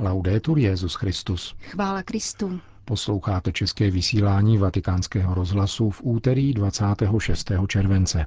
Laudetur Jezus Christus. Chvála Kristu. Posloucháte české vysílání Vatikánského rozhlasu v úterý 26. července.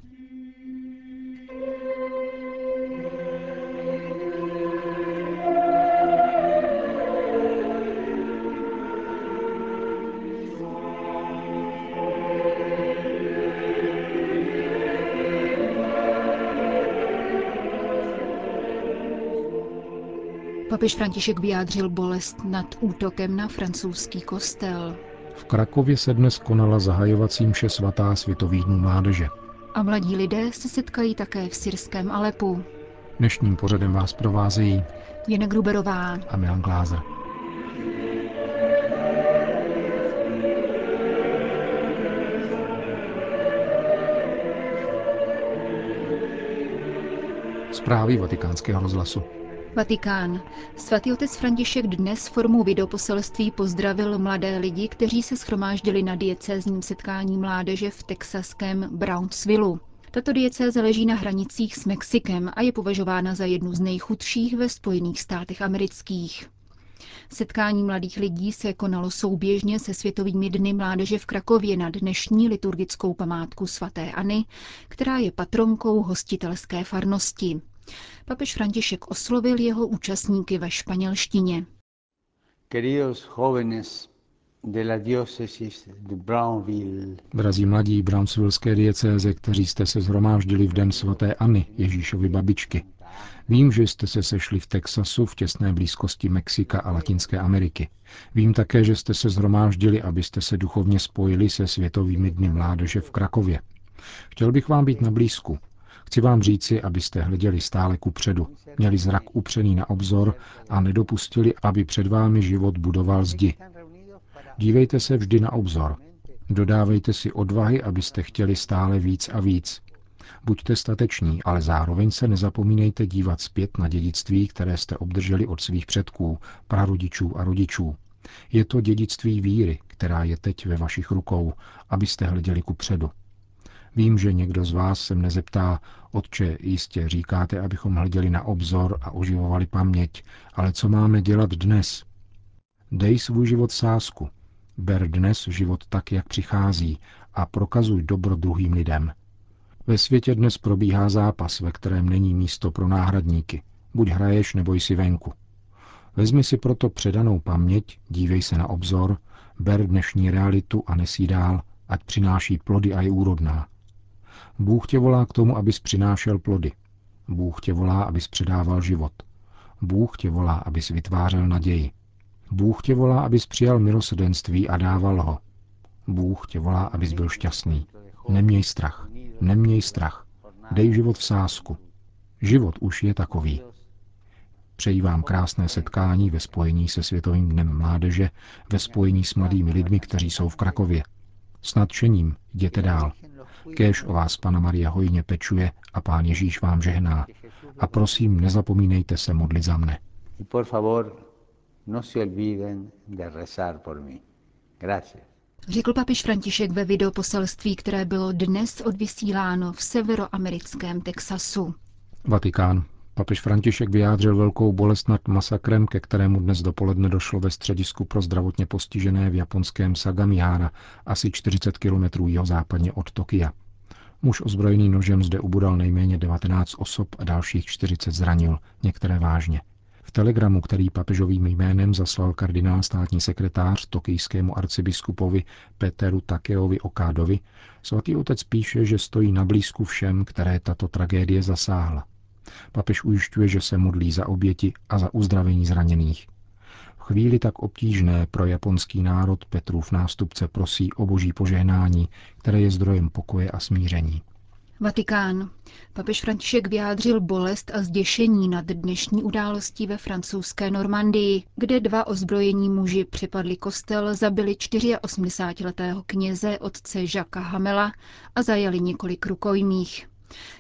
Papež František vyjádřil bolest nad útokem na francouzský kostel. V Krakově se dnes konala zahajovací mše svatá Světových dnů mládeže. A mladí lidé se setkají také v syrském Alepu. Dnešním pořadem vás provázejí Jena Gruberová a Milan Glázer. Zprávy vatikánského rozhlasu. Vatikán. Svatý otec František dnes formou videoposelství pozdravil mladé lidi, kteří se schromáždili na diecézním setkání mládeže v texaském Brownsvillu. Tato diecéze leží na hranicích s Mexikem a je považována za jednu z nejchudších ve Spojených státech amerických. Setkání mladých lidí se konalo souběžně se Světovými dny mládeže v Krakově na dnešní liturgickou památku svatéAny, která je patronkou hostitelské farnosti. Papež František oslovil jeho účastníky ve španělštině. Drazí mladí Brownsvillské diecéze, kteří jste se zhromáždili v den svaté Anny, Ježíšovy babičky. Vím, že jste se sešli v Texasu v těsné blízkosti Mexika a Latinské Ameriky. Vím také, že jste se zhromáždili, abyste se duchovně spojili se Světovými dny mládeže v Krakově. Chtěl bych vám být na blízku, Chci vám říci, abyste hleděli stále ku předu, měli zrak upřený na obzor a nedopustili, aby před vámi život budoval zdi. Dívejte se vždy na obzor. Dodávejte si odvahy, abyste chtěli stále víc a víc. Buďte stateční, ale zároveň se nezapomínejte dívat zpět na dědictví, které jste obdrželi od svých předků, prarodičů a rodičů. Je to dědictví víry, která je teď ve vašich rukou, abyste hleděli ku předu. Vím, že někdo z vás se mne zeptá, otče, jistě říkáte, abychom hleděli na obzor a oživovali paměť, ale co máme dělat dnes? Dej svůj život sásku. Ber dnes život tak, jak přichází a prokazuj dobro druhým lidem. Ve světě dnes probíhá zápas, ve kterém není místo pro náhradníky. Buď hraješ, nebo jsi venku. Vezmi si proto předanou paměť, dívej se na obzor, ber dnešní realitu a nesí dál, ať přináší plody a je úrodná. Bůh tě volá k tomu, abys přinášel plody. Bůh tě volá, abys předával život. Bůh tě volá, abys vytvářel naději. Bůh tě volá, abys přijal milosedenství a dával ho. Bůh tě volá, abys byl šťastný. Neměj strach. Neměj strach. Dej život v sásku. Život už je takový. Přeji vám krásné setkání ve spojení se Světovým dnem mládeže, ve spojení s mladými lidmi, kteří jsou v Krakově. S nadšením jděte dál. Kéž o vás Pana Maria hojně pečuje a Pán Ježíš vám žehná. A prosím, nezapomínejte se modlit za mne. No Řekl papiš František ve videoposelství, které bylo dnes odvysíláno v severoamerickém Texasu. Vatikán. Papež František vyjádřil velkou bolest nad masakrem, ke kterému dnes dopoledne došlo ve středisku pro zdravotně postižené v japonském Sagamiára, asi 40 kilometrů západně od Tokia. Muž ozbrojený nožem zde ubudal nejméně 19 osob a dalších 40 zranil, některé vážně. V telegramu, který papežovým jménem zaslal kardinál státní sekretář tokijskému arcibiskupovi Peteru Takeovi Okádovi, svatý otec píše, že stojí na blízku všem, které tato tragédie zasáhla. Papež ujišťuje, že se modlí za oběti a za uzdravení zraněných. V chvíli tak obtížné pro japonský národ Petrův nástupce prosí o boží požehnání, které je zdrojem pokoje a smíření. Vatikán. Papež František vyjádřil bolest a zděšení nad dnešní událostí ve francouzské Normandii, kde dva ozbrojení muži přepadli kostel, zabili 84-letého kněze otce Žaka Hamela a zajali několik rukojmích.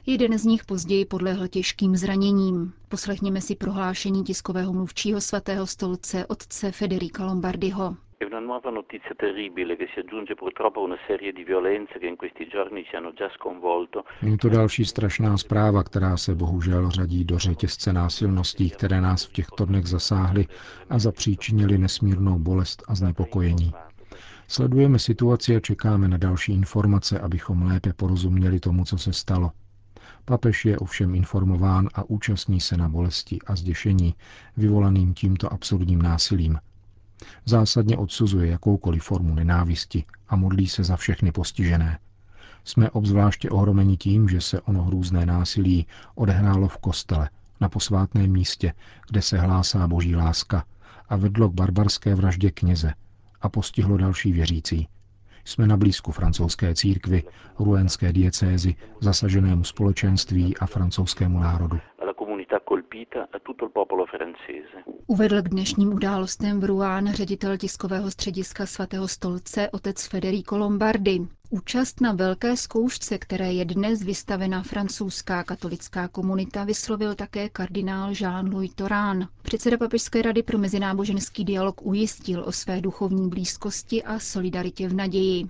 Jeden z nich později podlehl těžkým zraněním. Poslechněme si prohlášení tiskového mluvčího svatého stolce otce Federika Lombardiho. È una nuova notizia terribile che si aggiunge purtroppo a una serie di violenze che in questi giorni ci hanno già sconvolto. Je to další strašná zpráva, která se bohužel řadí do řetězce násilností, které nás v těchto dnech zasáhly a zapříčinili nesmírnou bolest a znepokojení. Sledujeme situaci a čekáme na další informace, abychom lépe porozuměli tomu, co se stalo. Papež je ovšem informován a účastní se na bolesti a zděšení vyvolaným tímto absurdním násilím. Zásadně odsuzuje jakoukoliv formu nenávisti a modlí se za všechny postižené. Jsme obzvláště ohromeni tím, že se ono hrůzné násilí odehrálo v kostele, na posvátném místě, kde se hlásá boží láska a vedlo k barbarské vraždě kněze a postihlo další věřící. Jsme na blízku francouzské církvy, ruenské diecézy, zasaženému společenství a francouzskému národu. Uvedl k dnešním událostem v Ruán ředitel tiskového střediska svatého stolce otec Federico Lombardi. Účast na velké zkoušce, které je dnes vystavena francouzská katolická komunita, vyslovil také kardinál Jean-Louis Torán. Předseda Papežské rady pro mezináboženský dialog ujistil o své duchovní blízkosti a solidaritě v naději.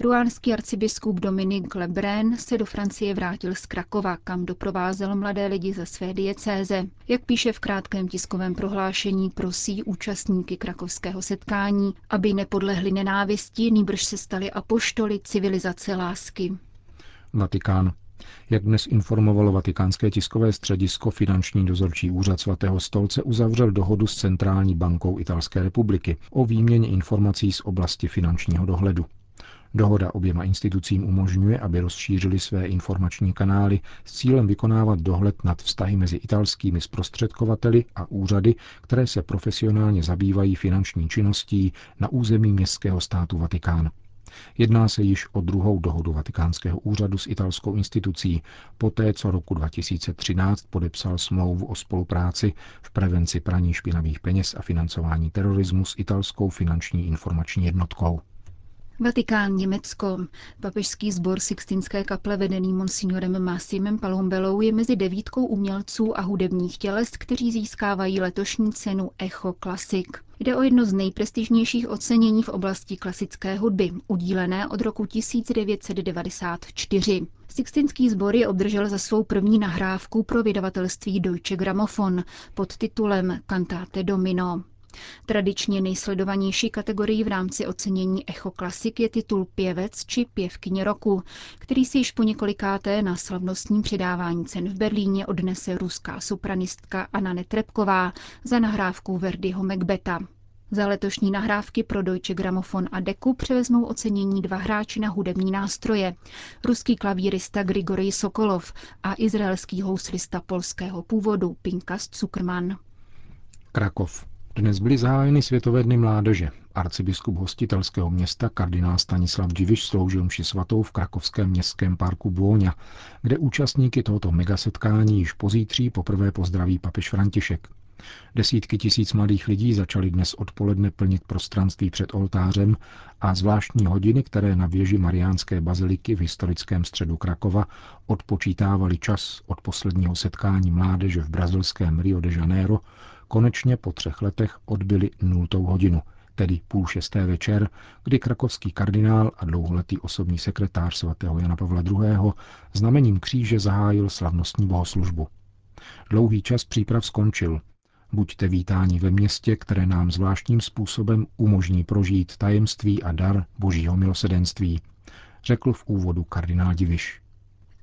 Ruánský arcibiskup Dominik Lebrun se do Francie vrátil z Krakova, kam doprovázel mladé lidi ze své diecéze. Jak píše v krátkém tiskovém prohlášení, prosí účastníky krakovského setkání, aby nepodlehli nenávisti, nýbrž se stali apoštoly civilizace lásky. Vatikán. Jak dnes informovalo vatikánské tiskové středisko, finanční dozorčí úřad svatého stolce uzavřel dohodu s Centrální bankou Italské republiky o výměně informací z oblasti finančního dohledu. Dohoda oběma institucím umožňuje, aby rozšířili své informační kanály s cílem vykonávat dohled nad vztahy mezi italskými zprostředkovateli a úřady, které se profesionálně zabývají finanční činností na území městského státu Vatikán. Jedná se již o druhou dohodu Vatikánského úřadu s italskou institucí, poté co roku 2013 podepsal smlouvu o spolupráci v prevenci praní špinavých peněz a financování terorismu s italskou finanční informační jednotkou. Vatikán, Německo. Papežský sbor Sixtinské kaple vedený monsignorem Massimem Palombelou je mezi devítkou umělců a hudebních těles, kteří získávají letošní cenu Echo Classic. Jde o jedno z nejprestižnějších ocenění v oblasti klasické hudby, udílené od roku 1994. Sixtinský sbor je obdržel za svou první nahrávku pro vydavatelství Deutsche Grammophon pod titulem Cantate Domino. Tradičně nejsledovanější kategorií v rámci ocenění Echo Classic je titul Pěvec či pěvkyně roku, který si již po několikáté na slavnostním předávání cen v Berlíně odnese ruská sopranistka Anna Netrebková za nahrávku Verdiho Macbeta. Za letošní nahrávky pro Deutsche Grammophon a Deku převezmou ocenění dva hráči na hudební nástroje. Ruský klavírista Grigorij Sokolov a izraelský houslista polského původu Pinkas Zuckerman. Krakov. Dnes byly zahájeny Světové dny mládeže. Arcibiskup hostitelského města kardinál Stanislav Diviš sloužil mši svatou v krakovském městském parku Bóňa, kde účastníky tohoto megasetkání již pozítří poprvé pozdraví papež František. Desítky tisíc mladých lidí začaly dnes odpoledne plnit prostranství před oltářem a zvláštní hodiny, které na věži Mariánské baziliky v historickém středu Krakova odpočítávali čas od posledního setkání mládeže v brazilském Rio de Janeiro, konečně po třech letech odbyli nultou hodinu, tedy půl šesté večer, kdy krakovský kardinál a dlouholetý osobní sekretář svatého Jana Pavla II. znamením kříže zahájil slavnostní bohoslužbu. Dlouhý čas příprav skončil. Buďte vítáni ve městě, které nám zvláštním způsobem umožní prožít tajemství a dar božího milosedenství, řekl v úvodu kardinál Diviš.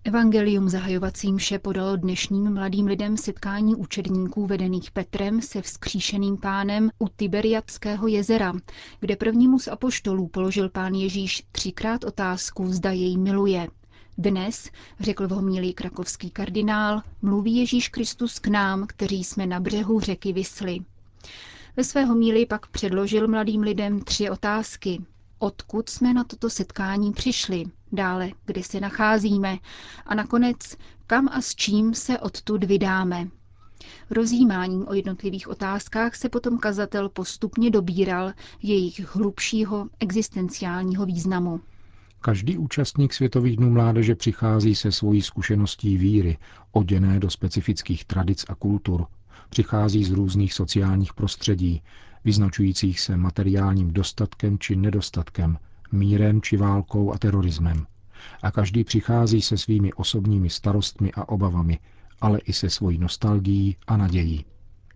Evangelium zahajovací mše podalo dnešním mladým lidem setkání učedníků vedených Petrem se vzkříšeným pánem u Tiberiatského jezera, kde prvnímu z apoštolů položil pán Ježíš třikrát otázku, zda jej miluje. Dnes, řekl v homilí krakovský kardinál, mluví Ježíš Kristus k nám, kteří jsme na břehu řeky Vysly. Ve své homílii pak předložil mladým lidem tři otázky. Odkud jsme na toto setkání přišli? dále, kde se nacházíme a nakonec, kam a s čím se odtud vydáme. Rozjímáním o jednotlivých otázkách se potom kazatel postupně dobíral jejich hlubšího existenciálního významu. Každý účastník Světových dnů mládeže přichází se svojí zkušeností víry, oděné do specifických tradic a kultur. Přichází z různých sociálních prostředí, vyznačujících se materiálním dostatkem či nedostatkem, mírem či válkou a terorismem. A každý přichází se svými osobními starostmi a obavami, ale i se svojí nostalgií a nadějí.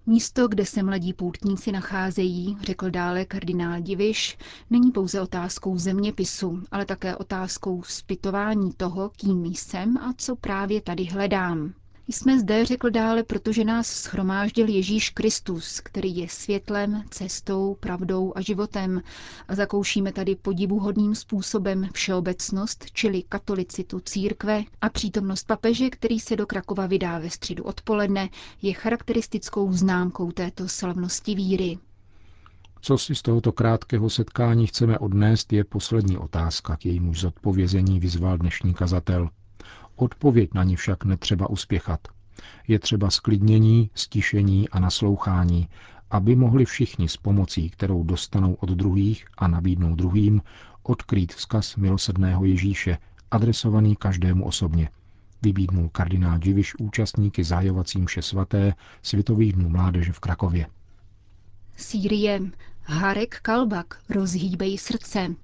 Místo, kde se mladí poutníci nacházejí, řekl dále kardinál Diviš, není pouze otázkou zeměpisu, ale také otázkou zpytování toho, kým jsem a co právě tady hledám. Jsme zde, řekl dále, protože nás schromáždil Ježíš Kristus, který je světlem, cestou, pravdou a životem. A zakoušíme tady podivuhodným způsobem všeobecnost, čili katolicitu církve a přítomnost papeže, který se do Krakova vydá ve středu odpoledne, je charakteristickou známkou této slavnosti víry. Co si z tohoto krátkého setkání chceme odnést, je poslední otázka, k jejímu zodpovězení vyzval dnešní kazatel – Odpověď na ní však netřeba uspěchat. Je třeba sklidnění, stišení a naslouchání, aby mohli všichni s pomocí, kterou dostanou od druhých a nabídnou druhým, odkrýt vzkaz milosedného Ježíše, adresovaný každému osobně. Vybídnul kardinál Diviš účastníky zahajovacím vše svaté Světových dnů mládeže v Krakově. Sýrie. Harek Kalbak, rozhýbej srdce.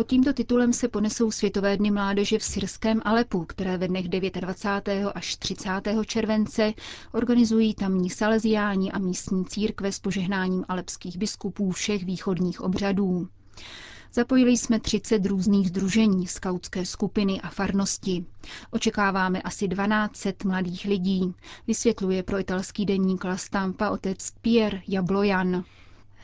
Pod tímto titulem se ponesou Světové dny mládeže v syrském Alepu, které ve dnech 29. až 30. července organizují tamní saleziáni a místní církve s požehnáním alepských biskupů všech východních obřadů. Zapojili jsme 30 různých združení, skautské skupiny a farnosti. Očekáváme asi 1200 mladých lidí, vysvětluje pro italský denník La Stampa otec Pierre Jablojan.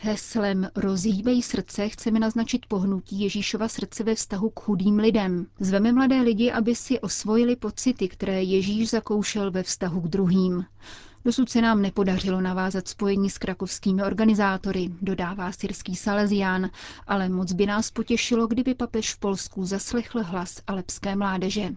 Heslem Rozhýbej srdce chceme naznačit pohnutí Ježíšova srdce ve vztahu k chudým lidem. Zveme mladé lidi, aby si osvojili pocity, které Ježíš zakoušel ve vztahu k druhým. Dosud se nám nepodařilo navázat spojení s krakovskými organizátory, dodává syrský Salesián, ale moc by nás potěšilo, kdyby papež v Polsku zaslechl hlas alepské mládeže.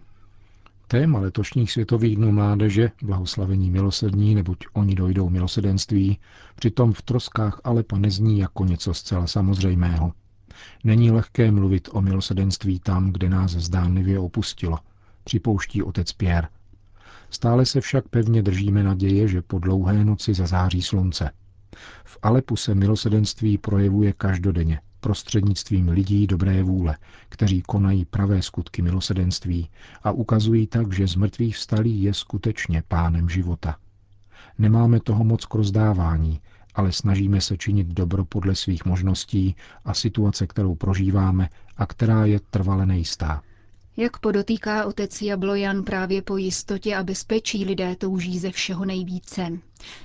Téma letošních světových dnů mládeže, blahoslavení milosrdní, neboť oni dojdou milosedenství, přitom v troskách Alepa nezní jako něco zcela samozřejmého. Není lehké mluvit o milosedenství tam, kde nás zdánlivě opustilo, připouští otec Pierre. Stále se však pevně držíme naděje, že po dlouhé noci zazáří slunce. V Alepu se milosedenství projevuje každodenně, prostřednictvím lidí dobré vůle, kteří konají pravé skutky milosedenství a ukazují tak, že z mrtvých vstalý je skutečně pánem života. Nemáme toho moc k rozdávání, ale snažíme se činit dobro podle svých možností a situace, kterou prožíváme a která je trvale nejistá. Jak podotýká otec Jablojan právě po jistotě a bezpečí lidé touží ze všeho nejvíce.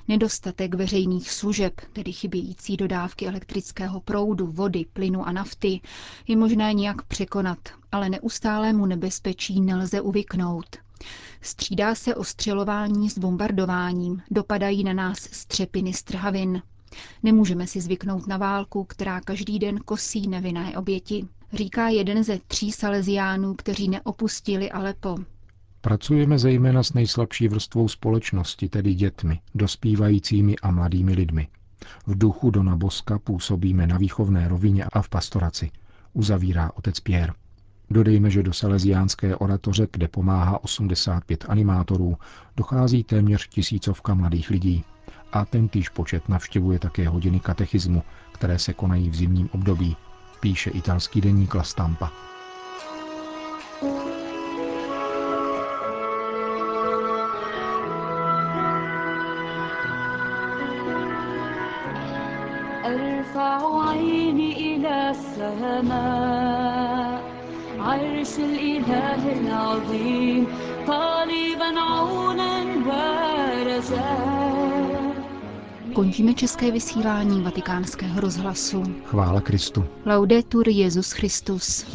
Nedostatek veřejných služeb, tedy chybějící dodávky elektrického proudu, vody, plynu a nafty, je možné nějak překonat, ale neustálému nebezpečí nelze uvyknout. Střídá se ostřelování s bombardováním, dopadají na nás střepiny strhavin. Nemůžeme si zvyknout na válku, která každý den kosí nevinné oběti říká jeden ze tří saleziánů, kteří neopustili Alepo. Pracujeme zejména s nejslabší vrstvou společnosti, tedy dětmi, dospívajícími a mladými lidmi. V duchu Dona Boska působíme na výchovné rovině a v pastoraci, uzavírá otec Pierre. Dodejme, že do Salesiánské oratoře, kde pomáhá 85 animátorů, dochází téměř tisícovka mladých lidí. A tentýž počet navštěvuje také hodiny katechismu, které se konají v zimním období, píše italský deník La Stampa. عرش الإله العظيم طالبا عونا ورجاء Končíme české vysílání vatikánského rozhlasu. Chvála Kristu. Laudetur Jezus Christus.